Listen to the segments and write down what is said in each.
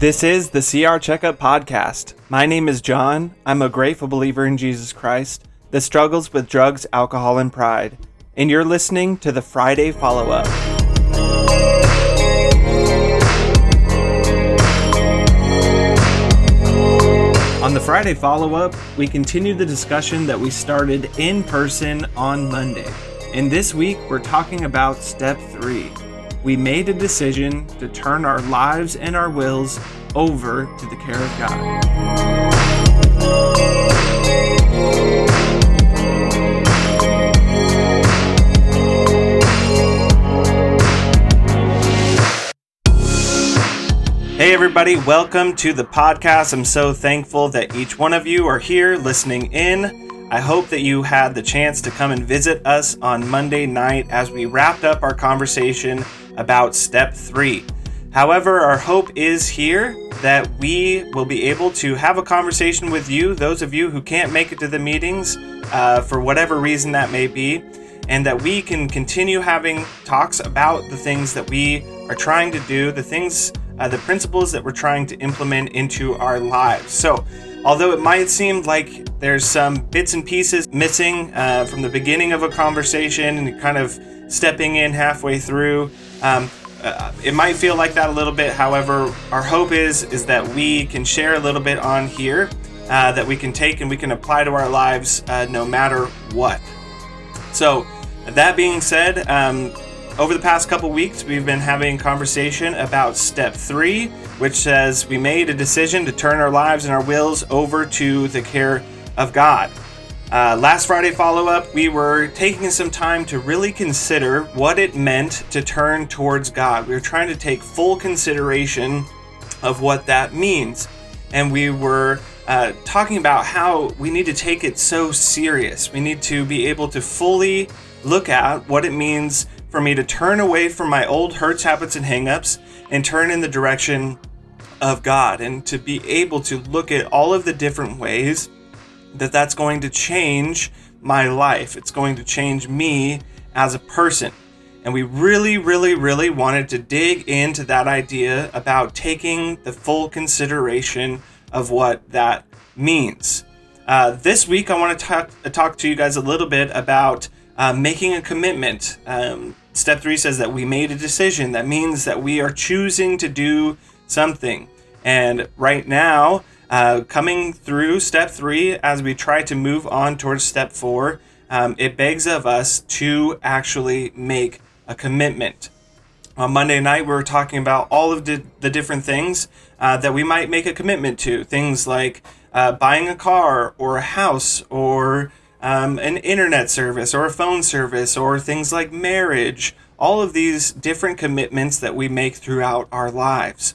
This is the CR Checkup Podcast. My name is John. I'm a grateful believer in Jesus Christ that struggles with drugs, alcohol, and pride. And you're listening to the Friday Follow Up. On the Friday follow up, we continue the discussion that we started in person on Monday. And this week, we're talking about step three. We made a decision to turn our lives and our wills over to the care of God. Hey, everybody, welcome to the podcast. I'm so thankful that each one of you are here listening in. I hope that you had the chance to come and visit us on Monday night as we wrapped up our conversation about step three. However, our hope is here that we will be able to have a conversation with you, those of you who can't make it to the meetings uh, for whatever reason that may be, and that we can continue having talks about the things that we are trying to do, the things, uh, the principles that we're trying to implement into our lives. So, although it might seem like there's some bits and pieces missing uh, from the beginning of a conversation and kind of stepping in halfway through, um, uh, it might feel like that a little bit. However, our hope is is that we can share a little bit on here uh, that we can take and we can apply to our lives uh, no matter what. So, that being said, um, over the past couple weeks, we've been having a conversation about step three, which says we made a decision to turn our lives and our wills over to the care of God. Uh, last Friday follow up, we were taking some time to really consider what it meant to turn towards God. We were trying to take full consideration of what that means. And we were uh, talking about how we need to take it so serious. We need to be able to fully look at what it means for me to turn away from my old hurts, habits, and hangups and turn in the direction of God and to be able to look at all of the different ways that that's going to change my life. It's going to change me as a person. And we really, really, really wanted to dig into that idea about taking the full consideration of what that means. Uh, this week, I want to talk, talk to you guys a little bit about uh, making a commitment. Um, step three says that we made a decision. That means that we are choosing to do something. And right now, uh, coming through step three, as we try to move on towards step four, um, it begs of us to actually make a commitment. On Monday night, we were talking about all of the, the different things uh, that we might make a commitment to. Things like uh, buying a car or a house or um, an internet service or a phone service or things like marriage. All of these different commitments that we make throughout our lives.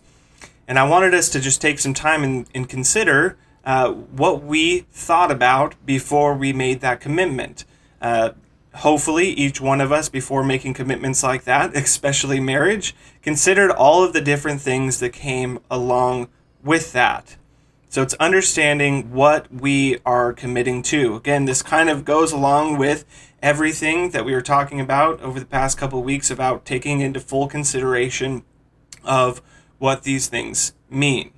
And I wanted us to just take some time and, and consider uh, what we thought about before we made that commitment. Uh, hopefully, each one of us, before making commitments like that, especially marriage, considered all of the different things that came along with that. So it's understanding what we are committing to. Again, this kind of goes along with everything that we were talking about over the past couple weeks about taking into full consideration of what these things mean.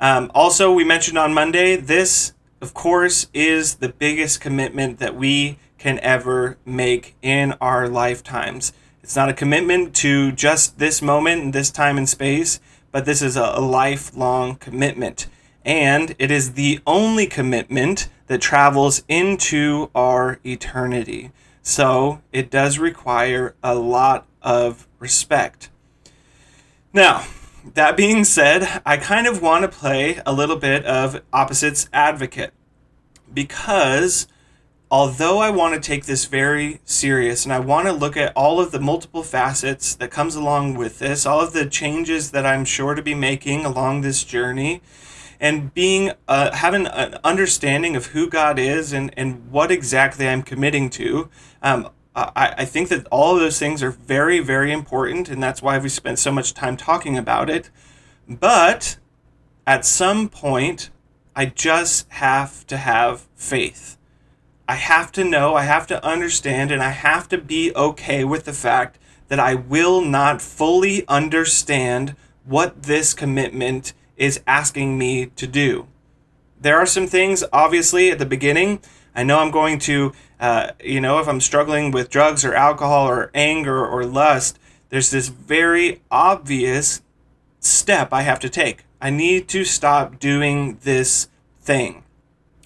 Um, also, we mentioned on Monday, this, of course, is the biggest commitment that we can ever make in our lifetimes. It's not a commitment to just this moment and this time and space, but this is a, a lifelong commitment. And it is the only commitment that travels into our eternity. So it does require a lot of respect. Now, that being said, I kind of want to play a little bit of opposites advocate because although I want to take this very serious and I want to look at all of the multiple facets that comes along with this, all of the changes that I'm sure to be making along this journey, and being uh, having an understanding of who God is and, and what exactly I'm committing to. Um, I, I think that all of those things are very, very important, and that's why we spent so much time talking about it. But at some point, I just have to have faith. I have to know, I have to understand, and I have to be okay with the fact that I will not fully understand what this commitment is asking me to do. There are some things, obviously, at the beginning. I know I'm going to, uh, you know, if I'm struggling with drugs or alcohol or anger or lust, there's this very obvious step I have to take. I need to stop doing this thing.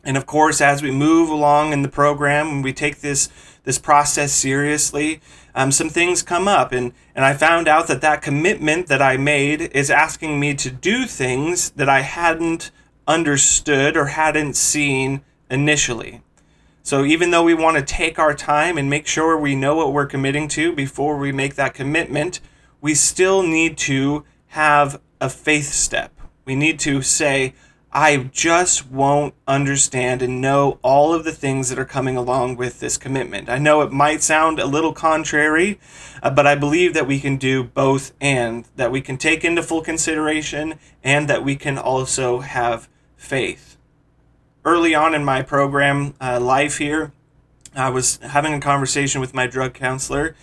And of course, as we move along in the program and we take this this process seriously, um, some things come up, and and I found out that that commitment that I made is asking me to do things that I hadn't understood or hadn't seen initially. So even though we want to take our time and make sure we know what we're committing to before we make that commitment, we still need to have a faith step. We need to say, I just won't understand and know all of the things that are coming along with this commitment. I know it might sound a little contrary, uh, but I believe that we can do both and that we can take into full consideration and that we can also have faith. Early on in my program uh, life here, I was having a conversation with my drug counselor,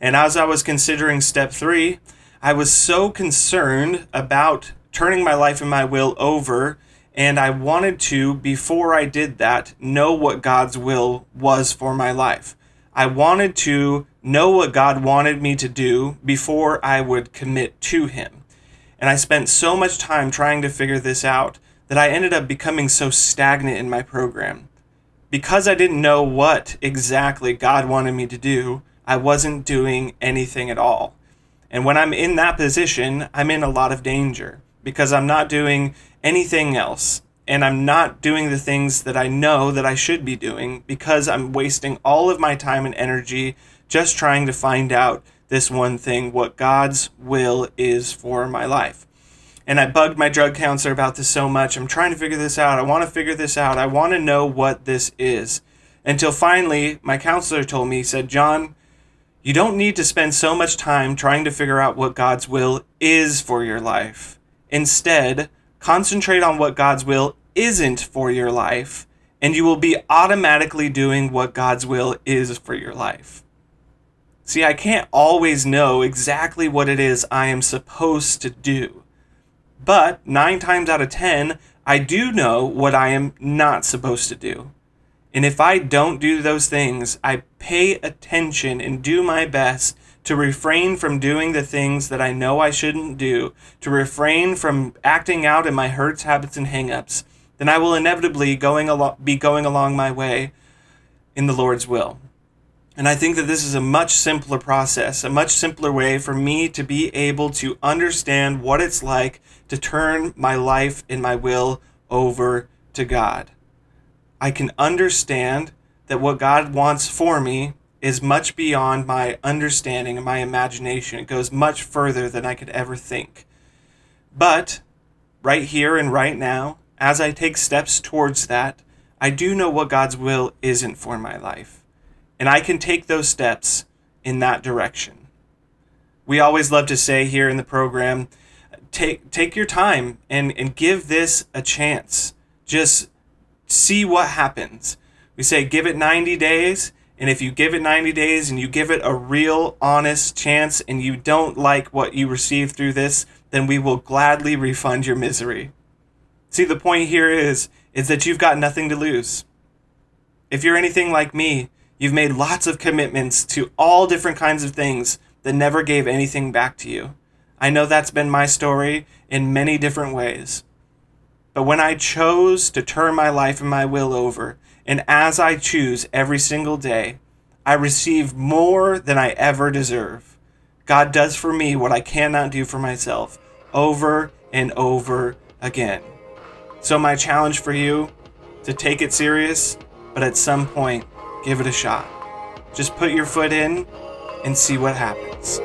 and as I was considering step three, I was so concerned about turning my life and my will over. And I wanted to, before I did that, know what God's will was for my life. I wanted to know what God wanted me to do before I would commit to Him. And I spent so much time trying to figure this out that I ended up becoming so stagnant in my program. Because I didn't know what exactly God wanted me to do, I wasn't doing anything at all. And when I'm in that position, I'm in a lot of danger because I'm not doing anything else. And I'm not doing the things that I know that I should be doing because I'm wasting all of my time and energy just trying to find out this one thing what God's will is for my life. And I bugged my drug counselor about this so much. I'm trying to figure this out. I want to figure this out. I want to know what this is. Until finally, my counselor told me, he said, John, you don't need to spend so much time trying to figure out what God's will is for your life. Instead, concentrate on what God's will isn't for your life, and you will be automatically doing what God's will is for your life. See, I can't always know exactly what it is I am supposed to do. But nine times out of ten, I do know what I am not supposed to do. And if I don't do those things, I pay attention and do my best to refrain from doing the things that I know I shouldn't do, to refrain from acting out in my hurts, habits, and hangups, then I will inevitably going alo- be going along my way in the Lord's will. And I think that this is a much simpler process, a much simpler way for me to be able to understand what it's like to turn my life and my will over to God. I can understand that what God wants for me is much beyond my understanding and my imagination. It goes much further than I could ever think. But right here and right now, as I take steps towards that, I do know what God's will isn't for my life. And I can take those steps in that direction. We always love to say here in the program, take take your time and, and give this a chance. Just see what happens. We say give it 90 days and if you give it 90 days and you give it a real honest chance and you don't like what you receive through this, then we will gladly refund your misery. See, the point here is is that you've got nothing to lose. If you're anything like me, you've made lots of commitments to all different kinds of things that never gave anything back to you. I know that's been my story in many different ways. But when I chose to turn my life and my will over and as I choose every single day, I receive more than I ever deserve. God does for me what I cannot do for myself over and over again. So, my challenge for you to take it serious, but at some point, give it a shot. Just put your foot in and see what happens.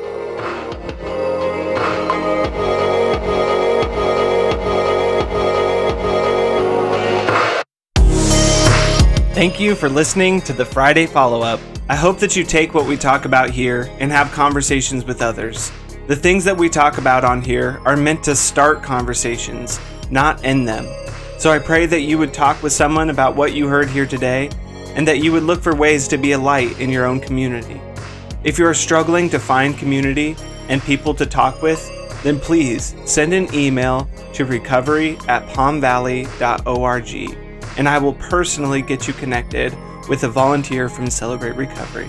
Thank you for listening to the Friday follow up. I hope that you take what we talk about here and have conversations with others. The things that we talk about on here are meant to start conversations, not end them. So I pray that you would talk with someone about what you heard here today and that you would look for ways to be a light in your own community. If you are struggling to find community and people to talk with, then please send an email to recovery at palmvalley.org and I will personally get you connected with a volunteer from Celebrate Recovery.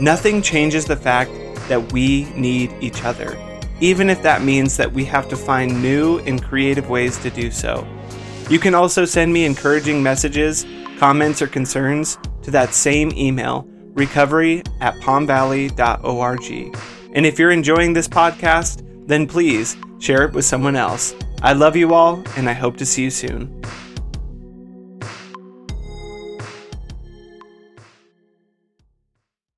Nothing changes the fact that we need each other, even if that means that we have to find new and creative ways to do so. You can also send me encouraging messages, comments, or concerns to that same email, recovery at palmvalley.org. And if you're enjoying this podcast, then please share it with someone else. I love you all, and I hope to see you soon.